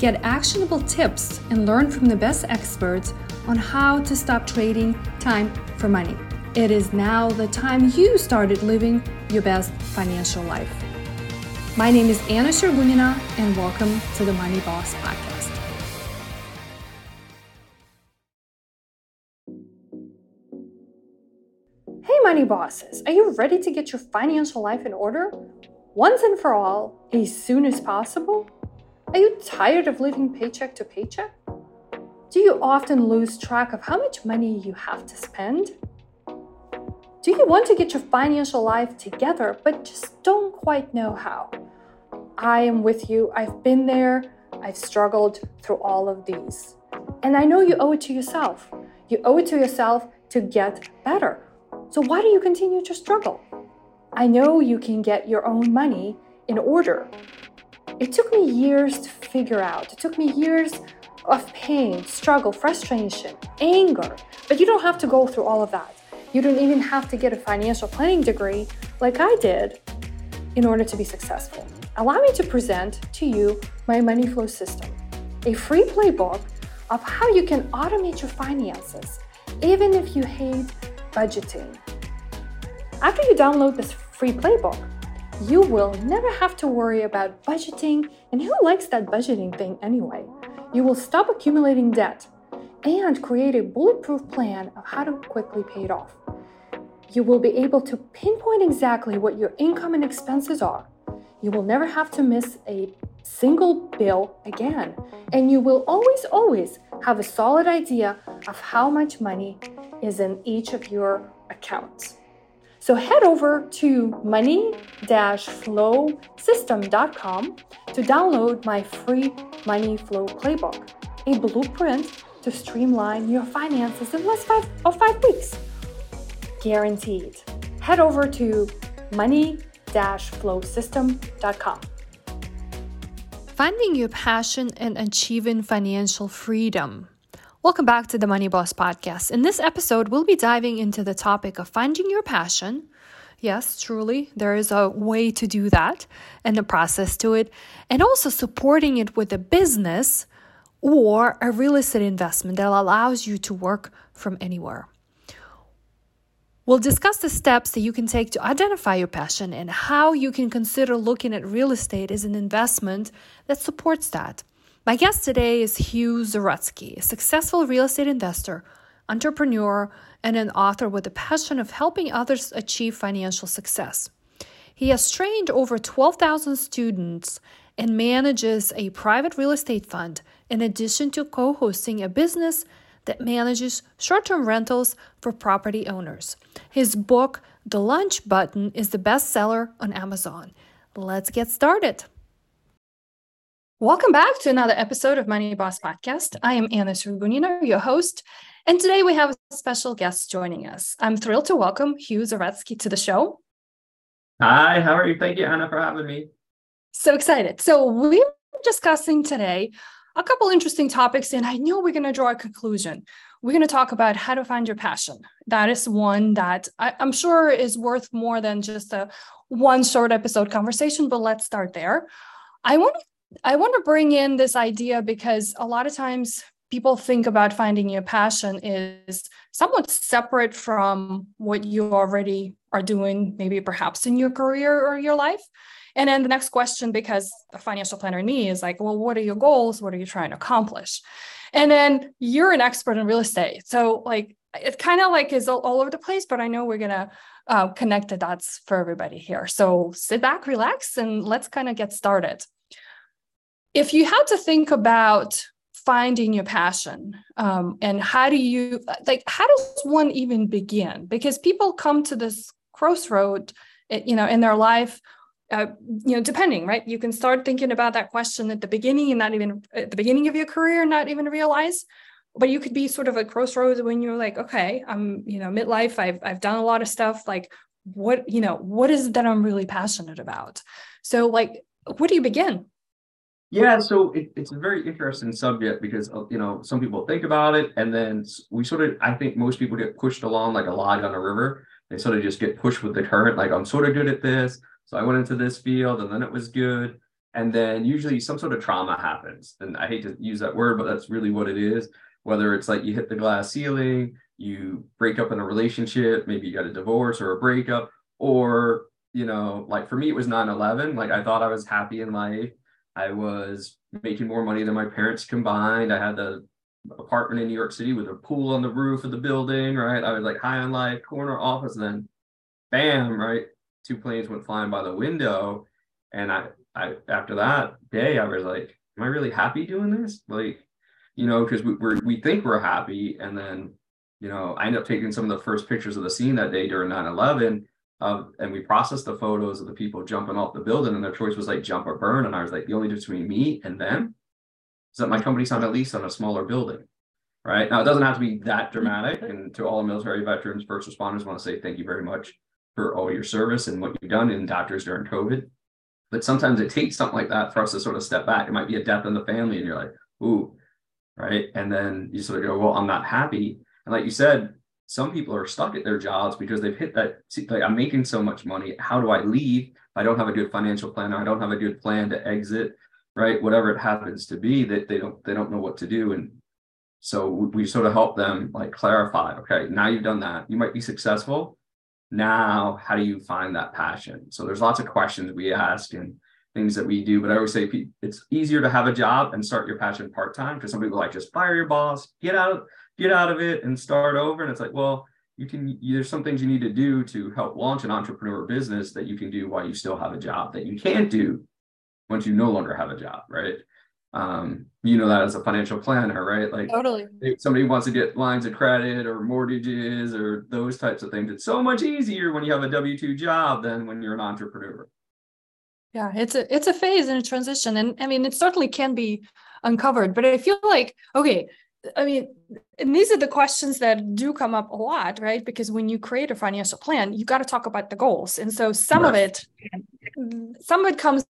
Get actionable tips and learn from the best experts on how to stop trading time for money. It is now the time you started living your best financial life. My name is Anna Sergunina, and welcome to the Money Boss Podcast. Hey, Money Bosses, are you ready to get your financial life in order? Once and for all, as soon as possible? Are you tired of living paycheck to paycheck? Do you often lose track of how much money you have to spend? Do you want to get your financial life together but just don't quite know how? I am with you. I've been there. I've struggled through all of these. And I know you owe it to yourself. You owe it to yourself to get better. So why do you continue to struggle? I know you can get your own money in order, it took me years to figure out. It took me years of pain, struggle, frustration, anger. But you don't have to go through all of that. You don't even have to get a financial planning degree like I did in order to be successful. Allow me to present to you my money flow system, a free playbook of how you can automate your finances, even if you hate budgeting. After you download this free playbook, you will never have to worry about budgeting, and who likes that budgeting thing anyway? You will stop accumulating debt and create a bulletproof plan of how to quickly pay it off. You will be able to pinpoint exactly what your income and expenses are. You will never have to miss a single bill again. And you will always, always have a solid idea of how much money is in each of your accounts. So head over to money-flowsystem.com to download my free Money Flow Playbook, a blueprint to streamline your finances in less five, of five weeks. Guaranteed. Head over to money-flowsystem.com. Finding your passion and achieving financial freedom. Welcome back to the Money Boss Podcast. In this episode, we'll be diving into the topic of finding your passion. Yes, truly, there is a way to do that and a process to it, and also supporting it with a business or a real estate investment that allows you to work from anywhere. We'll discuss the steps that you can take to identify your passion and how you can consider looking at real estate as an investment that supports that. My guest today is Hugh Zaretsky, a successful real estate investor, entrepreneur, and an author with a passion of helping others achieve financial success. He has trained over 12,000 students and manages a private real estate fund in addition to co hosting a business that manages short term rentals for property owners. His book, The Launch Button, is the bestseller on Amazon. Let's get started. Welcome back to another episode of Money Boss Podcast. I am Anna Sergunina, your host, and today we have a special guest joining us. I'm thrilled to welcome Hugh Zaretsky to the show. Hi, how are you? Thank you, Anna, for having me. So excited. So, we're discussing today a couple interesting topics, and I know we're going to draw a conclusion. We're going to talk about how to find your passion. That is one that I, am sure is worth more than just a one short episode conversation, but let's start there. I want to I want to bring in this idea because a lot of times people think about finding your passion is somewhat separate from what you already are doing, maybe perhaps in your career or your life. And then the next question, because a financial planner in me is like, well, what are your goals? What are you trying to accomplish? And then you're an expert in real estate. So, like, it kind of like is all, all, over the place, but I know we're going to uh, connect the dots for everybody here. So, sit back, relax, and let's kind of get started if you had to think about finding your passion um, and how do you like how does one even begin because people come to this crossroad eh, you know in their life uh, you know depending right you can start thinking about that question at the beginning and not even at the beginning of your career not even realize but you could be sort of a crossroads when you're like, okay, I'm, you know, midlife, I've I've done a lot of stuff. Like, what, you know, what is it that I'm really passionate about? So, like, where do you begin? Yeah, so it, it's a very interesting subject because uh, you know some people think about it, and then we sort of I think most people get pushed along like a log on a river. They sort of just get pushed with the current. Like I'm sort of good at this, so I went into this field, and then it was good, and then usually some sort of trauma happens. And I hate to use that word, but that's really what it is. Whether it's like you hit the glass ceiling, you break up in a relationship, maybe you got a divorce or a breakup, or you know, like for me it was 9/11. Like I thought I was happy in life I was making more money than my parents combined. I had the apartment in New York City with a pool on the roof of the building, right? I was like high on life, corner office, and then bam, right? Two planes went flying by the window. And I, I after that day, I was like, Am I really happy doing this? Like, you know, because we, we're we think we're happy, and then you know, I end up taking some of the first pictures of the scene that day during 9-11 um, and we processed the photos of the people jumping off the building, and their choice was like jump or burn. And I was like, the only difference between me and them is that my company's on at least on a smaller building. Right now, it doesn't have to be that dramatic. And to all military veterans, first responders, want to say thank you very much for all your service and what you've done in doctors during COVID. But sometimes it takes something like that for us to sort of step back. It might be a death in the family, and you're like, ooh, right. And then you sort of go, well, I'm not happy. And like you said, some people are stuck at their jobs because they've hit that like i'm making so much money. How do i leave? I don't have a good financial plan i don't have a good plan to exit right? Whatever it happens to be that they don't they don't know what to do. And so we sort of help them like clarify okay now you've done that. You might be successful. Now how do you find that passion? So there's lots of questions we ask and things that we do but i always say it's easier to have a job and start your passion part-time because some people like just fire your boss. Get out get out of it and start over. And it's like, well, you can, there's some things you need to do to help launch an entrepreneur business that you can do while you still have a job that you can't do once you no longer have a job, right? Um, you know that as a financial planner, right? Like totally. If somebody wants to get lines of credit or mortgages or those types of things. It's so much easier when you have a W two job than when you're an entrepreneur. Yeah, it's a it's a phase and a transition, and I mean it certainly can be uncovered. But I feel like okay, I mean, and these are the questions that do come up a lot, right? Because when you create a financial plan, you got to talk about the goals. And so some right. of it, some of it comes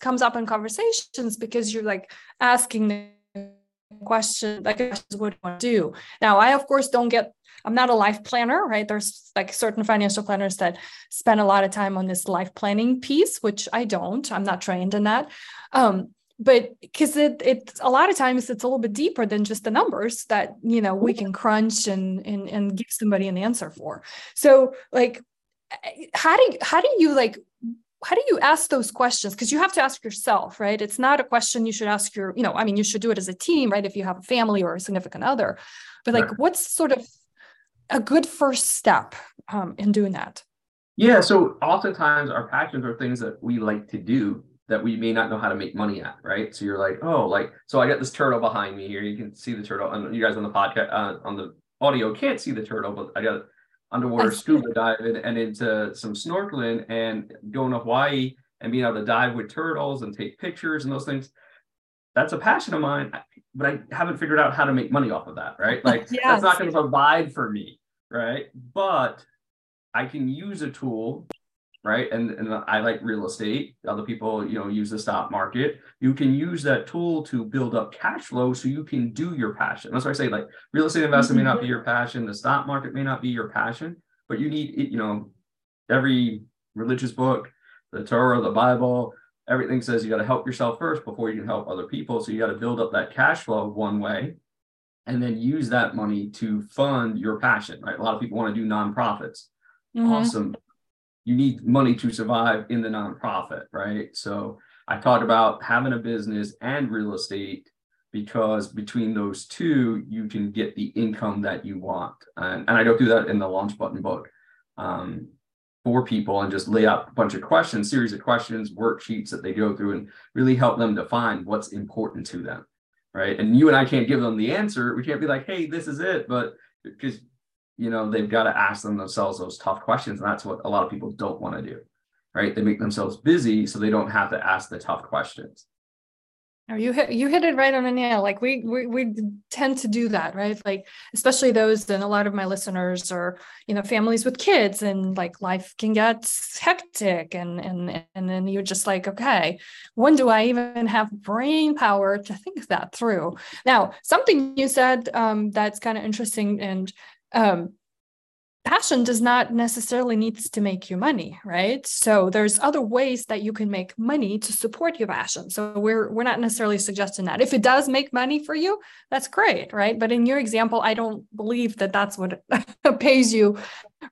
comes up in conversations because you're like asking the question, like what do you want to do? Now, I of course don't get I'm not a life planner, right? There's like certain financial planners that spend a lot of time on this life planning piece, which I don't. I'm not trained in that. Um, but because it it's a lot of times it's a little bit deeper than just the numbers that you know we can crunch and and and give somebody an answer for. So like how do you, how do you like how do you ask those questions? Because you have to ask yourself right? It's not a question you should ask your you know i mean you should do it as a team right? If you have a family or a significant other. But like right. what's sort of a good first step um, in doing that? Yeah so oftentimes our passions are things that we like to do that we may not know how to make money at, right? So you're like, oh, like, so I got this turtle behind me here. You can see the turtle, and you guys on the podcast, uh, on the audio can't see the turtle, but I got underwater scuba diving and into some snorkeling and going to Hawaii and being able to dive with turtles and take pictures and those things. That's a passion of mine, but I haven't figured out how to make money off of that, right? Like yes. that's not going to provide for me, right? But I can use a tool right? And, and I like real estate. Other people, you know, use the stock market. You can use that tool to build up cash flow so you can do your passion. That's why I say like real estate investing mm-hmm. may not be your passion, the stock market may not be your passion, but you need, you know, every religious book, the Torah, the Bible, everything says you got to help yourself first before you can help other people. So you got to build up that cash flow one way and then use that money to fund your passion, right? A lot of people want to do nonprofits. Mm-hmm. Awesome you need money to survive in the nonprofit, right? So I talk about having a business and real estate because between those two, you can get the income that you want. And, and I go through that in the launch button book um, for people and just lay out a bunch of questions, series of questions, worksheets that they go through and really help them define what's important to them. Right. And you and I can't give them the answer. We can't be like, hey, this is it. But because you know they've got to ask them themselves those tough questions and that's what a lot of people don't want to do right they make themselves busy so they don't have to ask the tough questions Oh, you hit you hit it right on the nail. Like we, we we tend to do that, right? Like especially those and a lot of my listeners are, you know, families with kids and like life can get hectic and and and then you're just like, okay, when do I even have brain power to think that through? Now, something you said um, that's kind of interesting and um, passion does not necessarily needs to make you money right? So there's other ways that you can make money to support your passion. So we're we're not necessarily suggesting that. If it does make money for you that's great right? But in your example i don't believe that that's what pays you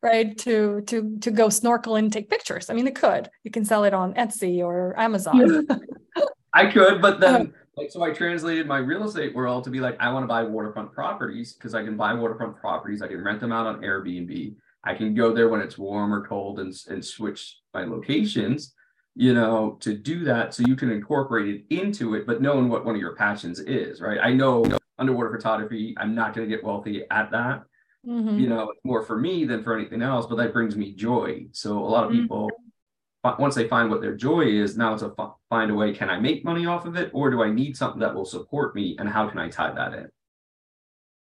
right to to to go snorkel and take pictures. I mean it could. You can sell it on etsy or amazon. I could but then uh, like so i translated my real estate world to be like i want to buy waterfront properties because i can buy waterfront properties i can rent them out on airbnb i can go there when it's warm or cold and, and switch my locations you know to do that so you can incorporate it into it but knowing what one of your passions is right i know underwater photography i'm not going to get wealthy at that mm-hmm. you know more for me than for anything else but that brings me joy so a lot of mm-hmm. people once they find what their joy is, now it's a find a way. Can I make money off of it, or do I need something that will support me, and how can I tie that in?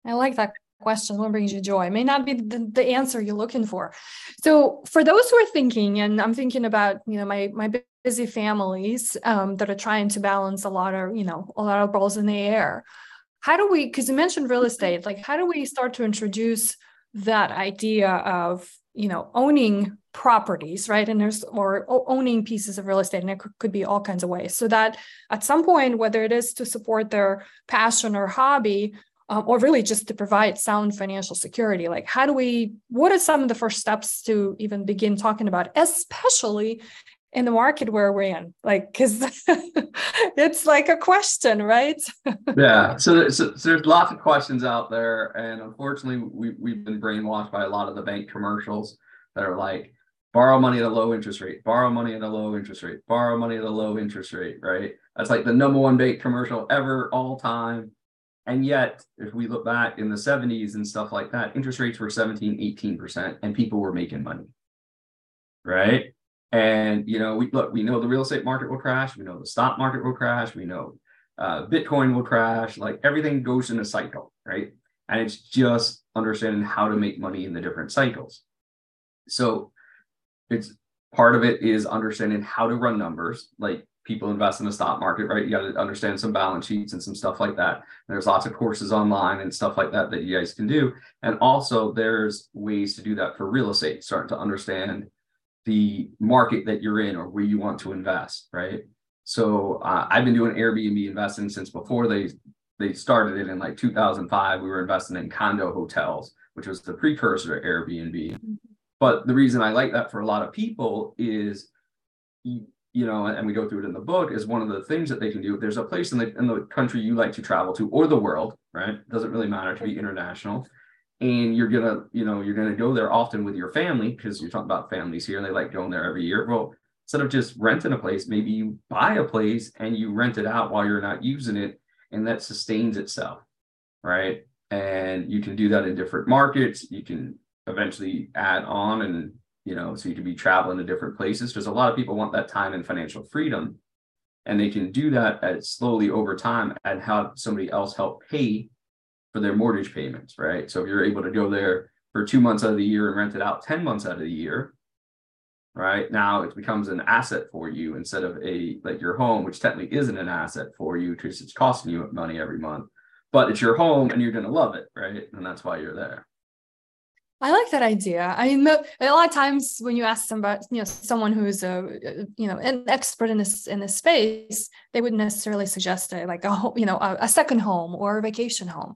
I like that question. What brings you joy? It may not be the, the answer you're looking for. So, for those who are thinking, and I'm thinking about, you know, my my busy families um, that are trying to balance a lot of, you know, a lot of balls in the air. How do we? Because you mentioned real estate. Like, how do we start to introduce that idea of you know owning properties right? And there's or owning pieces of real estate and it could be all kinds of ways. So that at some point whether it is to support their passion or hobby um, or really just to provide sound financial security like how do we what are some of the first steps to even begin talking about especially in the market where we're in like because it's like a question right? Yeah so, so, so, there's lots of questions out there and unfortunately we, we've been brainwashed by a lot of the bank commercials that are like borrow money at a low interest rate borrow money at a low interest rate borrow money at a low interest rate right? That's like the number one bank commercial ever all time. And yet if we look back in the 70s and stuff like that interest rates were 17 18% and people were making money right and you know, we look, we know the real estate market will crash. We know the stock market will crash. We know uh, Bitcoin will crash. Like everything goes in a cycle, right? And it's just understanding how to make money in the different cycles. So it's part of it is understanding how to run numbers. Like people invest in the stock market, right? You got to understand some balance sheets and some stuff like that. And there's lots of courses online and stuff like that that you guys can do. And also, there's ways to do that for real estate, starting to understand the market that you're in or where you want to invest, right? So uh, I've been doing Airbnb investing since before they they started it in like 2005. We were investing in condo hotels, which was the precursor to Airbnb. Mm-hmm. But the reason I like that for a lot of people is, you, you know, and we go through it in the book, is one of the things that they can do. There's a place in the in the country you like to travel to, or the world, right? Doesn't really matter to be international and you're gonna you know you're gonna go there often with your family because you're talking about families here and they like going there every year. Well instead of just renting a place maybe you buy a place and you rent it out while you're not using it and that sustains itself right? And you can do that in different markets. You can eventually add on and you know so you can be traveling to different places because a lot of people want that time and financial freedom. And they can do that at slowly over time and have somebody else help pay for their mortgage payments, right? So if you're able to go there for two months out of the year and rent it out 10 months out of the year, right? Now it becomes an asset for you instead of a like your home, which technically isn't an asset for you because it's costing you money every month, but it's your home and you're going to love it, right? And that's why you're there. I like that idea. I mean, a lot of times when you ask somebody, you know, someone who's a, you know, an expert in this in this space, they wouldn't necessarily suggest a, like a, you know, a, a second home or a vacation home.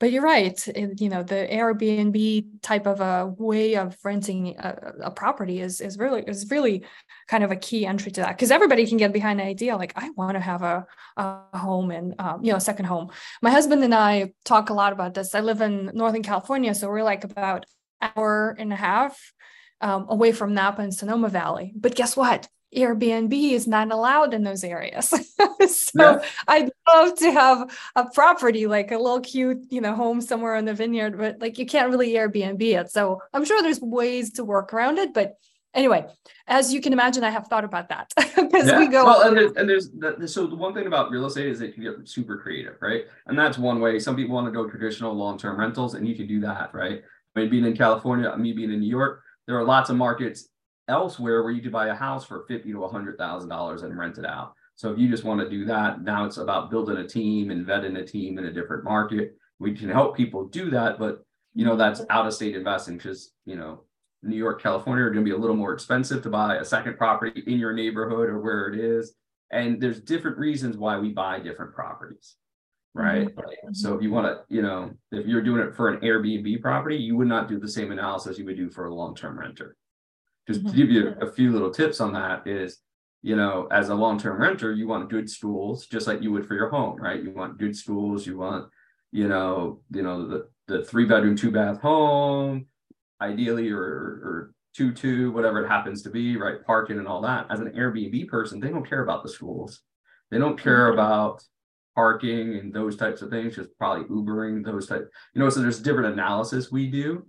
But you're right it, you know the airbnb type of a way of renting a, a, property is is really is really kind of a key entry to that because everybody can get behind the idea like i want to have a, a home and um, you know a second home. My husband and i talk a lot about this. I live in northern california so we're like about hour and a half um, away from napa and sonoma valley but guess what Airbnb is not allowed in those areas. so yeah. I'd love to have a property like a little cute, you know, home somewhere in the vineyard, but like you can't really Airbnb it. So I'm sure there's ways to work around it, but anyway, as you can imagine, I have thought about that because yeah. we go. Well, and there's, and there's the, so the one thing about real estate is it can get super creative, right? And that's one way. Some people want to go traditional long-term rentals, and you can do that, right? Mean, being in California, me being in New York, there are lots of markets elsewhere where you could buy a house for fifty to hundred thousand dollars and rent it out. So if you just want to do that, now it's about building a team and vetting a team in a different market. We can help people do that, but you know that's out of state investing because you know New York, California are going to be a little more expensive to buy a second property in your neighborhood or where it is. And there's different reasons why we buy different properties, right? Mm-hmm. So if you want to, you know, if you're doing it for an Airbnb property, you would not do the same analysis you would do for a long-term renter. Just mm-hmm. to give you a few little tips on that is, you know, as a long-term renter, you want good schools, just like you would for your home, right? You want good schools, you want, you know, you know, the, the three bedroom, two bath home, ideally or, or two two whatever it happens to be right parking and all that as an airbnb person they don't care about the schools they don't care mm-hmm. about parking and those types of things just probably ubering those type you know so there's different analysis we do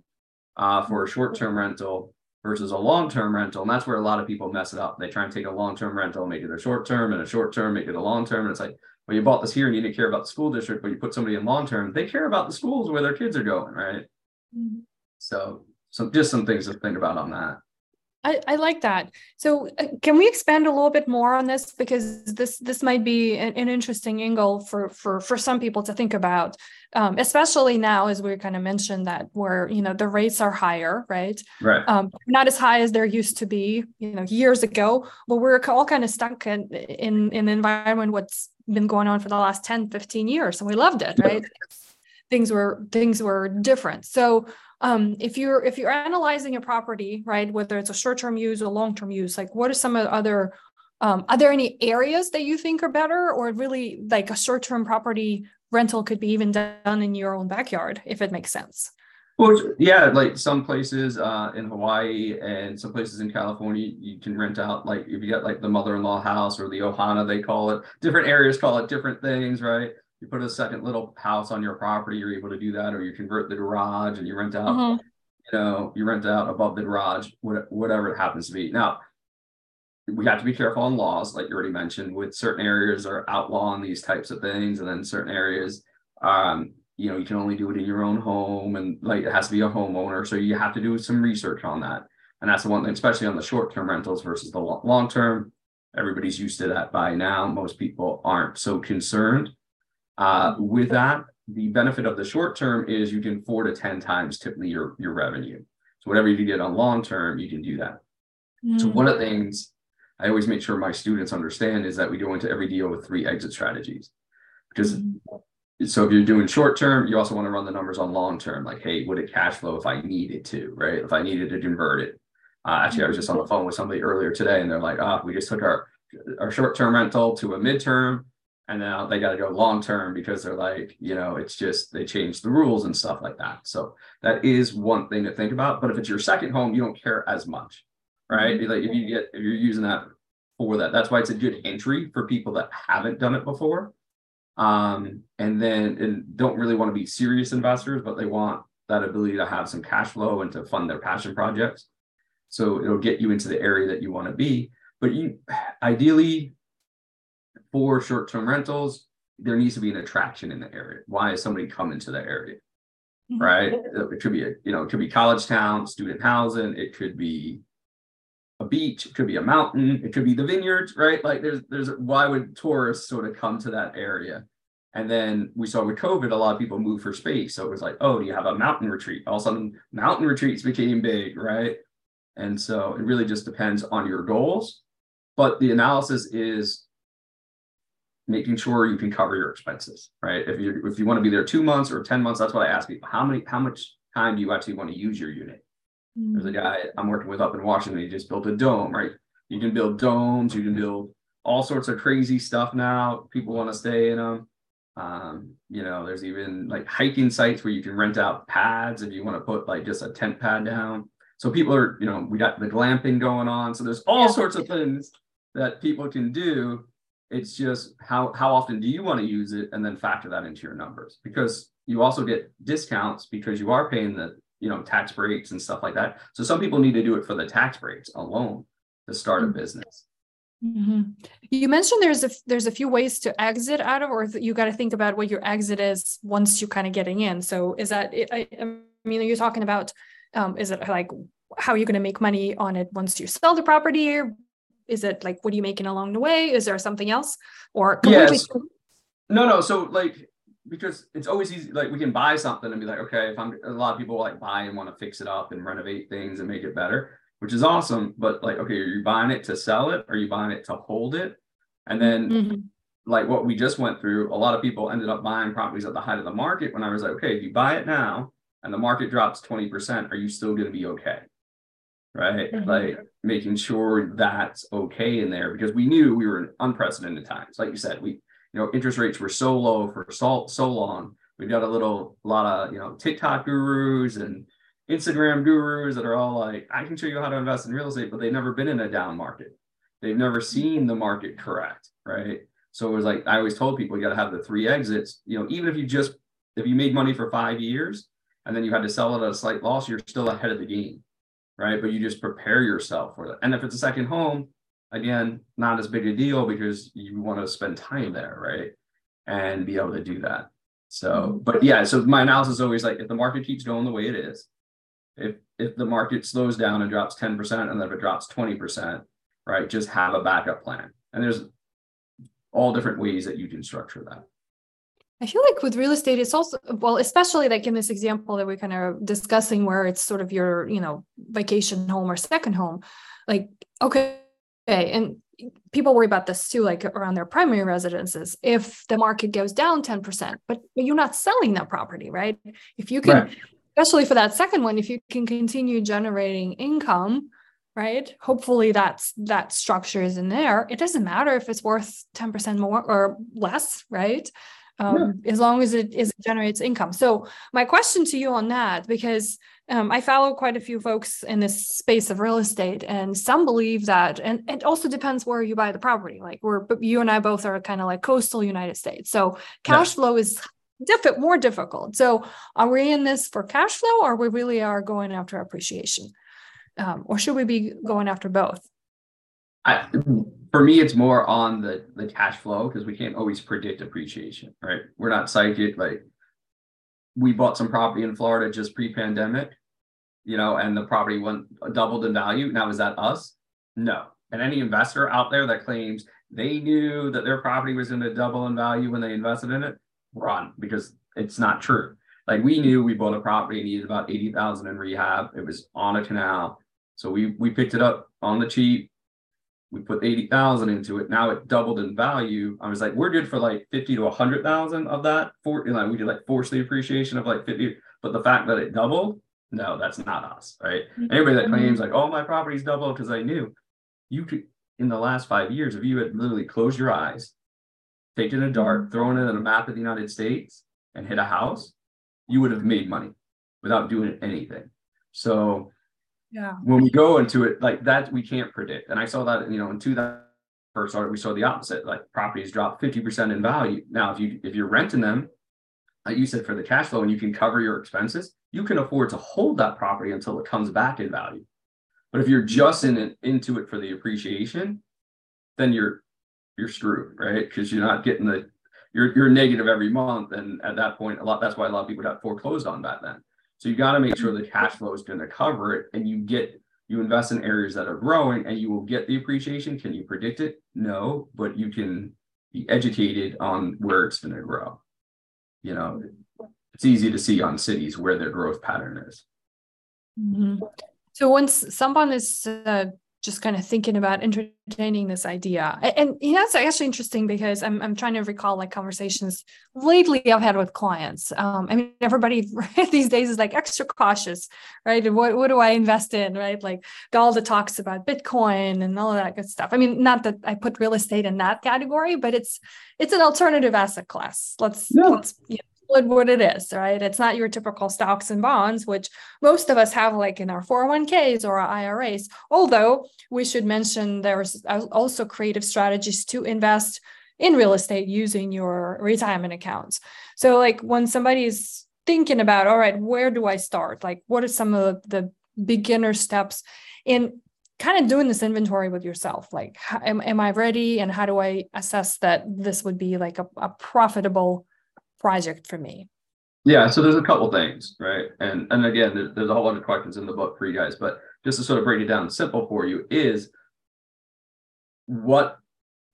uh, for a short-term rental versus a long-term rental and that's where a lot of people mess it up they try and take a long-term rental make it a short-term and a short-term make it a long-term and it's like well you bought this here and you didn't care about the school district but you put somebody in long-term they care about the schools where their kids are going right mm-hmm. so so just some things to think about on that. I, I like that. So uh, can we expand a little bit more on this because this this might be an, an interesting angle for for for some people to think about, um, especially now as we kind of mentioned that where you know the rates are higher, right? Right. Um, not as high as there used to be, you know, years ago, but we're all kind of stuck in in, in the environment what's been going on for the last 10, 15 years, and we loved it, right? things were things were different. So um, if you're if you're analyzing a property, right, whether it's a short-term use or long-term use, like what are some of the other um, are there any areas that you think are better, or really like a short-term property rental could be even done in your own backyard if it makes sense? Well, yeah, like some places uh, in Hawaii and some places in California, you can rent out like if you got like the mother-in-law house or the ohana, they call it. Different areas call it different things, right? You put a second little house on your property, you're able to do that, or you convert the garage and you rent out, mm-hmm. you know, you rent out above the garage, whatever it happens to be. Now, we have to be careful on laws, like you already mentioned, with certain areas are outlawing these types of things, and then certain areas, um, you know, you can only do it in your own home, and like it has to be a homeowner. So you have to do some research on that, and that's the one thing, especially on the short-term rentals versus the long-term. Everybody's used to that by now. Most people aren't so concerned. Uh, with that, the benefit of the short term is you can four to 10 times typically your, your revenue. So whatever you did on long term, you can do that. Mm. So one of the things I always make sure my students understand is that we go into every deal with three exit strategies. Because mm. so if you're doing short term, you also want to run the numbers on long term. Like, hey, would it cash flow if I needed to, right? If I needed to convert it. Uh, actually, I was just on the phone with somebody earlier today, and they're like, "Ah, oh, we just took our our short term rental to a midterm and now they got to go long term because they're like you know it's just they changed the rules and stuff like that. So that is one thing to think about but if it's your second home you don't care as much right? Mm-hmm. like if you get if you're using that for that that's why it's a good entry for people that haven't done it before. Um and then and don't really want to be serious investors but they want that ability to have some cash flow and to fund their passion projects. So it'll get you into the area that you want to be. But you ideally for short-term rentals, there needs to be an attraction in the area. Why is somebody coming to the area? Mm-hmm. Right? It could be a, you know, it could be college town, student housing, it could be a beach, it could be a mountain, it could be the vineyards, right? Like there's there's why would tourists sort of come to that area? And then we saw with COVID, a lot of people move for space. So it was like, oh, do you have a mountain retreat? All of a sudden, mountain retreats became big, right? And so it really just depends on your goals. But the analysis is making sure you can cover your expenses, right? If you if you want to be there two months or 10 months, that's what I ask people. How many, how much time do you actually want to use your unit? Mm-hmm. There's a mm. guy I'm working with up in Washington, he just built a dome, right? You can build domes, you can build all sorts of crazy stuff now. People want to stay in them. Um, you know, there's even like hiking sites where you can rent out pads if you want to put like just a tent pad down. So people are, you know, we got the glamping going on. So there's all sorts of things that people can do it's just how how often do you want to use it and then factor that into your numbers because you also get discounts because you are paying the you know tax breaks and stuff like that. So some people need to do it for the tax breaks alone to start a mm-hmm. business. Mm-hmm. You mentioned there's a there's a few ways to exit out of, or you got to think about what your exit is once you're kind of getting in. So is that I, I mean, are you talking about um, is it like how are you going to make money on it once you sell the property? Is it like what are you making along the way? Is there something else or completely? Yes. No, no. So like because it's always easy. Like we can buy something and be like, okay, if I'm a lot of people like buy and want to fix it up and renovate things and make it better, which is awesome. But like, okay, are you buying it to sell it? Or are you buying it to hold it? And then mm-hmm. like what we just went through, a lot of people ended up buying properties at the height of the market when I was like, okay, if you buy it now and the market drops 20%, are you still going to be okay? Right. Mm-hmm. Like making sure that's okay in there because we knew we were in unprecedented times. Like you said, we, you know, interest rates were so low for so, so long. We've got a little, a lot of, you know, TikTok gurus and Instagram gurus that are all like, I can show you how to invest in real estate, but they've never been in a down market. They've never seen the market correct. Right. So it was like, I always told people you got to have the three exits. You know, even if you just, if you made money for five years, and then you had to sell it at a slight loss, you're still ahead of the game, right? But you just prepare yourself for that. And if it's a second home, again, not as big a deal because you want to spend time there, right? And be able to do that. So, mm-hmm. but yeah, so my analysis is always like if the market keeps going the way it is, if if the market slows down and drops 10% and then if it drops 20%, right, just have a backup plan. And there's all different ways that you can structure that. I feel like with real estate, it's also well, especially like in this example that we're kind of discussing, where it's sort of your, you know, vacation home or second home. Like, okay, okay, and people worry about this too, like around their primary residences. If the market goes down 10%, but you're not selling that property, right? If you can, right. especially for that second one, if you can continue generating income, right? Hopefully that's that structure is in there. It doesn't matter if it's worth 10% more or less, right? Um, yeah. as long as it, is, it generates income. So my question to you on that, because um, I follow quite a few folks in this space of real estate, and some believe that, and it also depends where you buy the property. Like we're, you and I both are kind of like coastal United States, so cash yeah. flow is diff- more difficult. So are we in this for cash flow, or we really are going after appreciation, um, or should we be going after both? I, for me, it's more on the the cash flow because we can't always predict appreciation, right? We're not psychic. Like we bought some property in Florida just pre-pandemic, you know, and the property went doubled in value. Now is that us? No. And any investor out there that claims they knew that their property was going to double in value when they invested in it, run because it's not true. Like we knew we bought a property needed about eighty thousand in rehab. It was on a canal, so we we picked it up on the cheap we put 80,000 into it. Now it doubled in value. I was like, we're good for like 50 to 100,000 of that. For, you know, we did like force the appreciation of like 50, but the fact that it doubled, no, that's not us, right? Mm-hmm. Anybody that claims like, oh, my property's doubled because I knew, you could, in the last five years, if you had literally closed your eyes, taken a dart, mm-hmm. thrown it in a map of the United States and hit a house, you would have made money without doing anything. So yeah. When we go into it like that we can't predict. And i saw that you know in 2000 first started we saw the opposite like properties drop 50% in value. Now if you if you're renting them like you said for the cash flow and you can cover your expenses you can afford to hold that property until it comes back in value. But if you're just in it into it for the appreciation then you're you're screwed right? Because you're not getting the you're you're negative every month. And at that point a lot that's why a lot of people got foreclosed on back then so you got to make sure the cash flow is going to cover it and you get you invest in areas that are growing and you will get the appreciation. Can you predict it? No, but you can be educated on where it's going to grow. You know, it's easy to see on cities where their growth pattern is. Mm-hmm. So once someone is uh, just kind of thinking about entertaining this idea. And, and you know, it's actually interesting because I'm, I'm trying to recall like conversations lately I've had with clients. Um, I mean, everybody these days is like extra cautious, right? What, what do I invest in, right? Like all the talks about Bitcoin and all of that good stuff. I mean, not that I put real estate in that category, but it's, it's an alternative asset class. Let's, yeah. let's, you know, what it is, right? It's not your typical stocks and bonds, which most of us have like in our 401ks or our IRAs. Although we should mention there's also creative strategies to invest in real estate using your retirement accounts. So like when somebody's thinking about all right where do i start like what are some of the beginner steps in kind of doing this inventory with yourself like am, am i ready and how do i assess that this would be like a, a profitable project for me yeah so there's a couple things right and and again there's, a whole lot of questions in the book for you guys but just to sort of break it down simple for you is what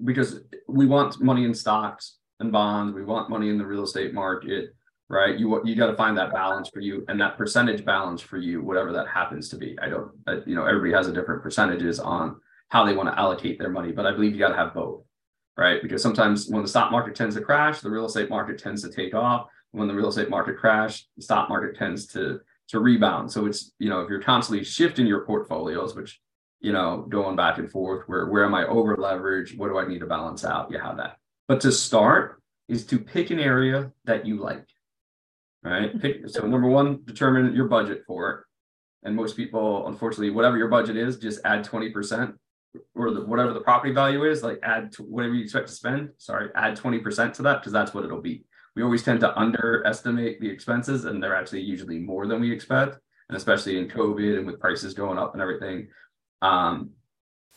because we want money in stocks and bonds we want money in the real estate market right? You you got to find that balance for you and that percentage balance for you, whatever that happens to be. I don't, you know, everybody has a different percentages on how they want to allocate their money, but I believe you got to have both, right? Because sometimes when the stock market tends to crash, the real estate market tends to take off. When the real estate market crash, the stock market tends to to rebound. So it's you know if you're constantly shifting your portfolios, which you know going back and forth, where where am I over leveraged? What do I need to balance out? You have that. But to start is to pick an area that you like right? Mm-hmm. Pick, so number one, determine your budget for it. And most people, unfortunately, whatever your budget is, just add 20% or the, whatever the property value is, like add to whatever you expect to spend. Sorry, add 20% to that because that's what it'll be. We always tend to underestimate the expenses and they're actually usually more than we expect. And especially in COVID and with prices going up and everything. Um,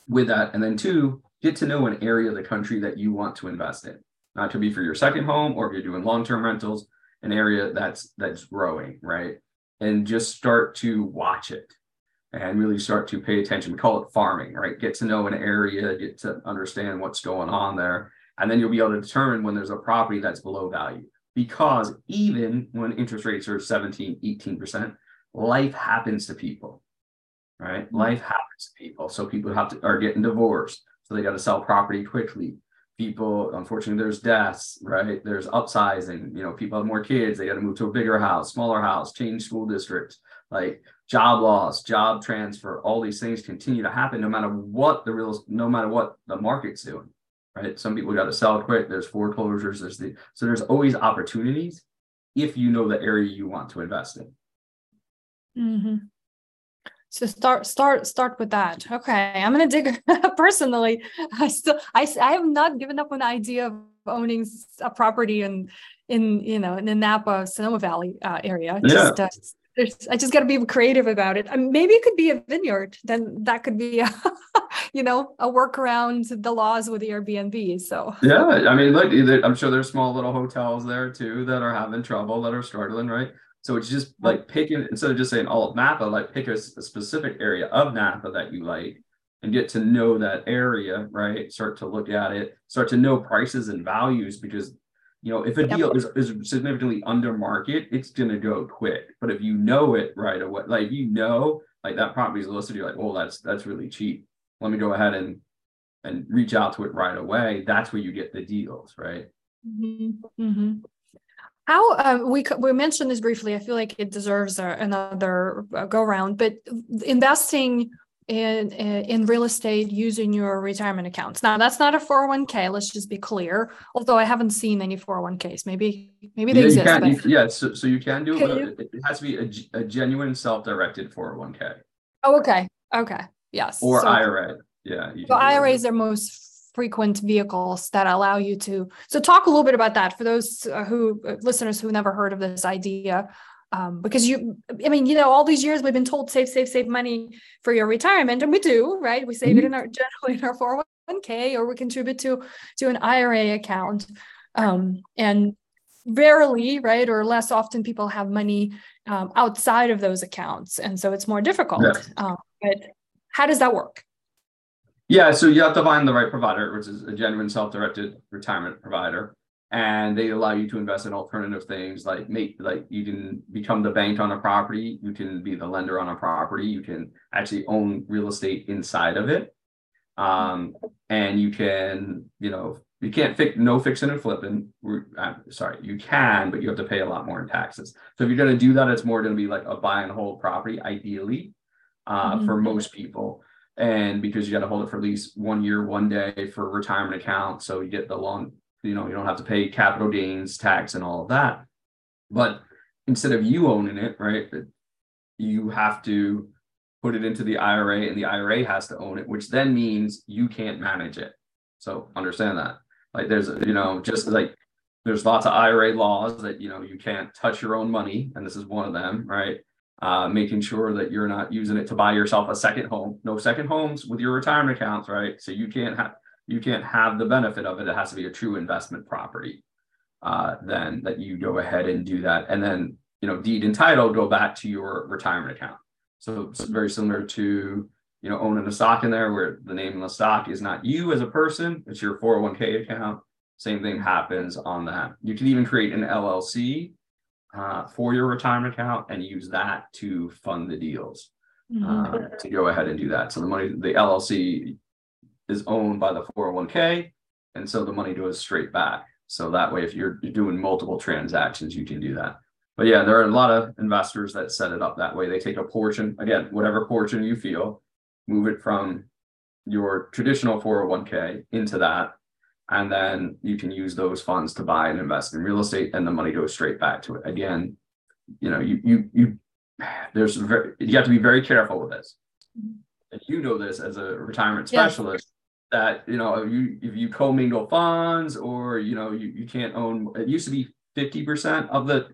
with that, and then two, get to know an area of the country that you want to invest in. Not to be for your second home or if you're doing long-term rentals, an area that's that's growing, right? And just start to watch it and really start to pay attention. We call it farming, right? Get to know an area, get to understand what's going on there. And then you'll be able to determine when there's a property that's below value. Because even when interest rates are 17, 18%, life happens to people, right? Mm-hmm. Life happens to people. So people have to are getting divorced. So they got to sell property quickly people unfortunately there's deaths right there's upsizing you know people have more kids they got to move to a bigger house smaller house change school districts like job loss job transfer all these things continue to happen no matter what the real no matter what the market's doing right some people got to sell quick there's foreclosures there's the so there's always opportunities if you know the area you want to invest in mm-hmm. So start start start with that. Okay, I'm gonna dig personally. I still I I have not given up on the idea of owning a property in in you know in the Napa Sonoma Valley uh, area. Yeah. Just, uh, I just got to be creative about it. I mean, maybe it could be a vineyard. Then that could be, a, you know, a workaround the laws with the Airbnb. So yeah, I mean, look, I'm sure there's small little hotels there too that are having trouble, that are struggling, right? So it's just like picking instead of just saying all of Napa, like pick a, a, specific area of Napa that you like and get to know that area, right? Start to look at it, start to know prices and values because you know if a deal is, is significantly under market, it's gonna go quick. But if you know it right away, like you know, like that property is listed, you're like, oh, that's that's really cheap. Let me go ahead and and reach out to it right away. That's where you get the deals, right? Mm-hmm. Mm-hmm. How uh, we we mentioned this briefly. I feel like it deserves a, another uh, go round. But investing in in real estate using your retirement accounts. Now that's not a 401k. Let's just be clear. Although I haven't seen any 401ks. Maybe maybe they yeah, exist. You you, yeah, so, so you can do it, but it has to be a, a genuine self-directed 401k. Oh, okay. Okay. Yes. Or so, IRA. Yeah. So IRAs are most frequent vehicles that allow you to so talk a little bit about that for those uh, who uh, listeners who never heard of this idea um, because you i mean you know all these years we've been told save save save money for your retirement and we do right? We save mm-hmm. it in our generally in our 401k or we contribute to to an ira account. Um, and rarely right or less often people have money um, outside of those accounts and so it's more difficult. Yeah. Um, but how does that work? Yeah, so you have to find the right provider, which is a genuine self-directed retirement provider, and they allow you to invest in alternative things like make like you can become the bank on a property, you can be the lender on a property, you can actually own real estate inside of it, um, and you can you know you can't fix no fixing and flipping. I'm sorry, you can, but you have to pay a lot more in taxes. So if you're going to do that, it's more going to be like a buy and hold property, ideally, uh, mm-hmm. for most people and because you got to hold it for at least one year, one day for retirement account, so you get the long, you know, you don't have to pay capital gains tax and all of that. But instead of you owning it, right, you have to put it into the IRA, and the IRA has to own it, which then means you can't manage it. So understand that. Like there's, you know, just like there's lots of IRA laws that you know you can't touch your own money, and this is one of them, right? Uh, making sure that you're not using it to buy yourself a second home. No second homes with your retirement accounts, right? So you can't have you can't have the benefit of it. It has to be a true investment property. Uh, then that you go ahead and do that, and then you know deed and title go back to your retirement account. So it's very similar to you know owning a stock in there where the name of the stock is not you as a person, it's your 401k account same thing happens on that. You can even create an LLC uh, for your retirement account and use that to fund the deals. Mm-hmm. Uh, to go ahead and do that. So the money, the LLC is owned by the 401k, and so the money goes straight back. So that way, if you're, you're doing multiple transactions, you can do that. But yeah, there are a lot of investors that set it up that way. They take a portion, again, whatever portion you feel, move it from your traditional 401k into that and then you can use those funds to buy and invest in real estate and the money goes straight back to it again you know you you you there's very you have to be very careful with this mm-hmm. and you know this as a retirement specialist. That you know you if you commingle funds or you know you, you can't own it used to be 50% of the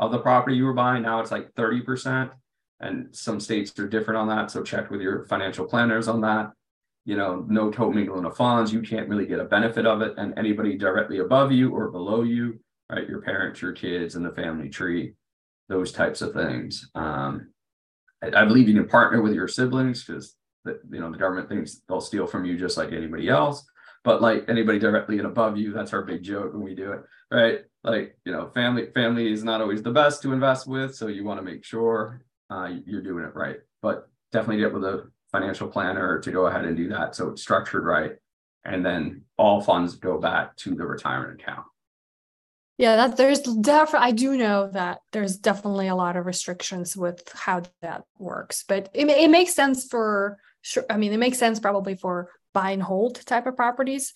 of the property you were buying now it's like 30% and some states are different on that so check with your financial planners on that you know, no co-mingling of funds, you can't really get a benefit of it. And anybody directly above you or below you, right? Your parents, your kids, and the family tree, those types of things. Um, I, I believe you can partner with your siblings because you know the government thinks they'll steal from you just like anybody else. But like anybody directly and above you, that's our big joke when we do it, right? Like you know, family family is not always the best to invest with, so you want to make sure uh, you're doing it right. But definitely get with a financial planner to go ahead and do that. So it's structured right. And then all funds go back to the retirement account. Yeah, that there's definitely, I do know that there's definitely a lot of restrictions with how that works, but it, it makes sense for sure. I mean, it makes sense probably for buy and hold type of properties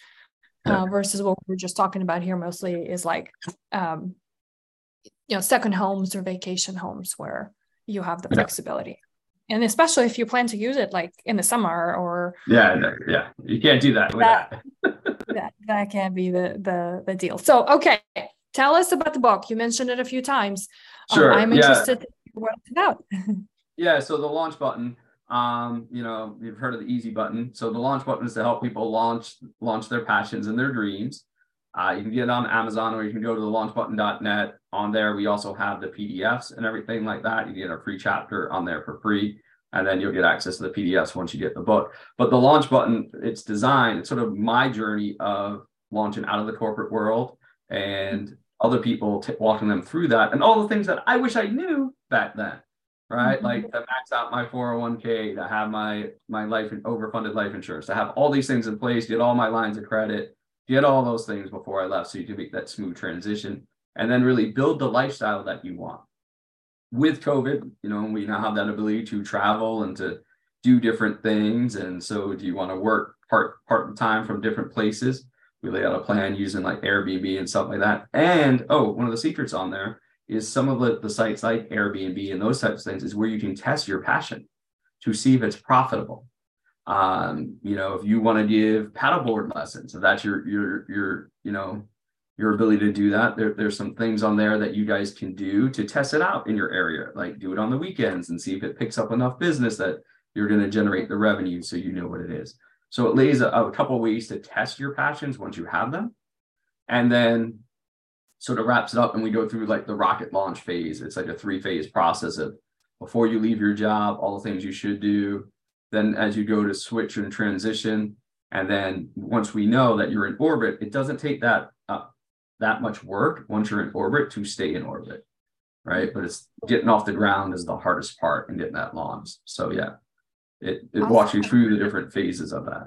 uh, versus what we're just talking about here mostly is like, um, you know, second homes or vacation homes where you have the flexibility. And especially if you plan to use it like in the summer or yeah yeah. You can't do that that, that, that can be the the the deal. So okay tell us about the book you mentioned it a few times. Um, sure um, i'm interested yeah. in what it's about. Yeah so the Launch Button um you know you've heard of the easy button so the Launch Button is to help people launch launch their passions and their dreams uh, you can get it on Amazon or you can go to the launchbutton.net. On there, we also have the PDFs and everything like that. You get a free chapter on there for free, and then you'll get access to the PDFs once you get the book. But the Launch Button, it's designed, it's sort of my journey of launching out of the corporate world and other people t- walking them through that and all the things that I wish I knew back then. Right, mm-hmm. like to max out my 401k, to have my my life and overfunded life insurance, to have all these things in place, get all my lines of credit, get all those things before I left so you can make that smooth transition and then really build the lifestyle that you want. With COVID, you know, we now have that ability to travel and to do different things. And so do you want to work part part time from different places? We lay out a plan using like Airbnb and stuff like that. And oh, one of the secrets on there is some of the, the sites like Airbnb and those types of things is where you can test your passion to see if it's profitable um, you know, if you want to give paddleboard lessons, if that's your your your you know your ability to do that, there, there's some things on there that you guys can do to test it out in your area. Like do it on the weekends and see if it picks up enough business that you're going to generate the revenue so you know what it is. So it lays a, a couple ways to test your passions once you have them. And then sort of wraps it up and we go through like the rocket launch phase. It's like a three phase process of before you leave your job, all the things you should do, then as you go to switch and transition, and then once we know that you're in orbit, it doesn't take that uh, that much work once you're in orbit to stay in orbit, right? But it's getting off the ground is the hardest part and getting that launch. So yeah, it it awesome. walks you through the different phases of that.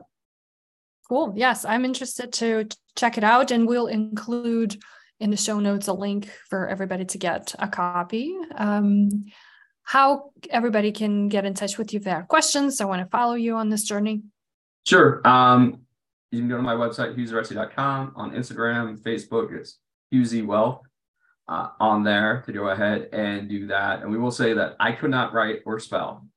Cool. Yes, I'm interested to check it out, and we'll include in the show notes a link for everybody to get a copy. Um, how everybody can get in touch with you if they have questions I want to follow you on this journey? Sure. Um, you can go to my website, hughzaretsky.com. On Instagram, Facebook, it's Hughesy Wealth uh, on there to go ahead and do that. And we will say that I could not write or spell.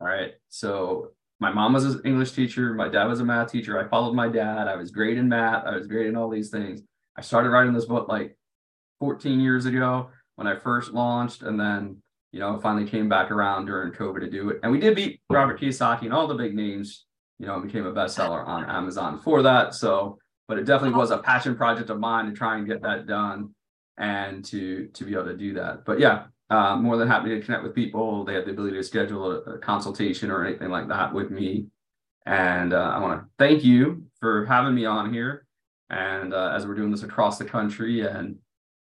All right. So my mom was an English teacher. My dad was a math teacher. I followed my dad. I was great in math. I was great in all these things. I started writing this book like 14 years ago when I first launched, and then you know finally came back around during COVID to do it. And we did beat Robert Kiyosaki and all the big names. You know, became a bestseller on Amazon for that. So, but it definitely was a passion project of mine to try and get that done and to to be able to do that. But yeah, uh, more than happy to connect with people. They have the ability to schedule a, a consultation or anything like that with me. And uh, I want to thank you for having me on here. And uh, as we're doing this across the country, and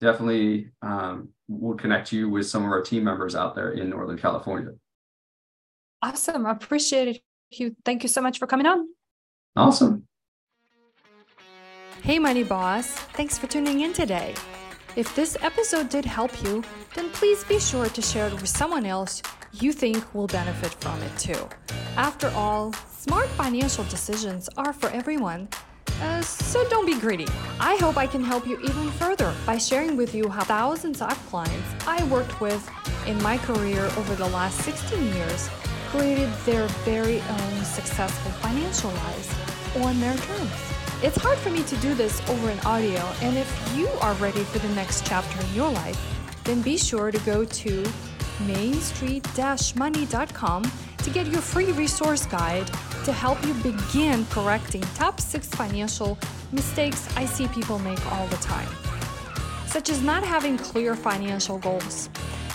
definitely um, we'll connect you with some of our team members out there in Northern California. Awesome. I appreciate it. You. Thank you so much for coming on. Awesome. Hey, Money Boss. Thanks for tuning in today. If this episode did help you, then please be sure to share it with someone else you think will benefit from it too. After all, smart financial decisions are for everyone. Uh, so don't be greedy. I hope I can help you even further by sharing with you how thousands of clients I worked with in my career over the last 16 years created their very own successful financial lives on their terms. It's hard for me to do this over an audio, and if you are ready for the next chapter in your life, then be sure to go to mainstreet-money.com to get your free resource guide to help you begin correcting top six financial mistakes I see people make all the time, such as not having clear financial goals,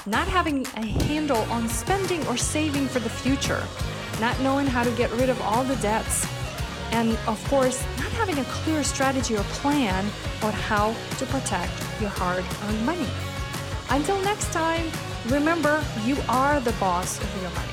not having a handle on spending or saving for the future, not knowing how to get rid of all the debts, and of course, not having a clear strategy or plan on how to protect your hard earned money. Until next time, remember you are the boss of your money.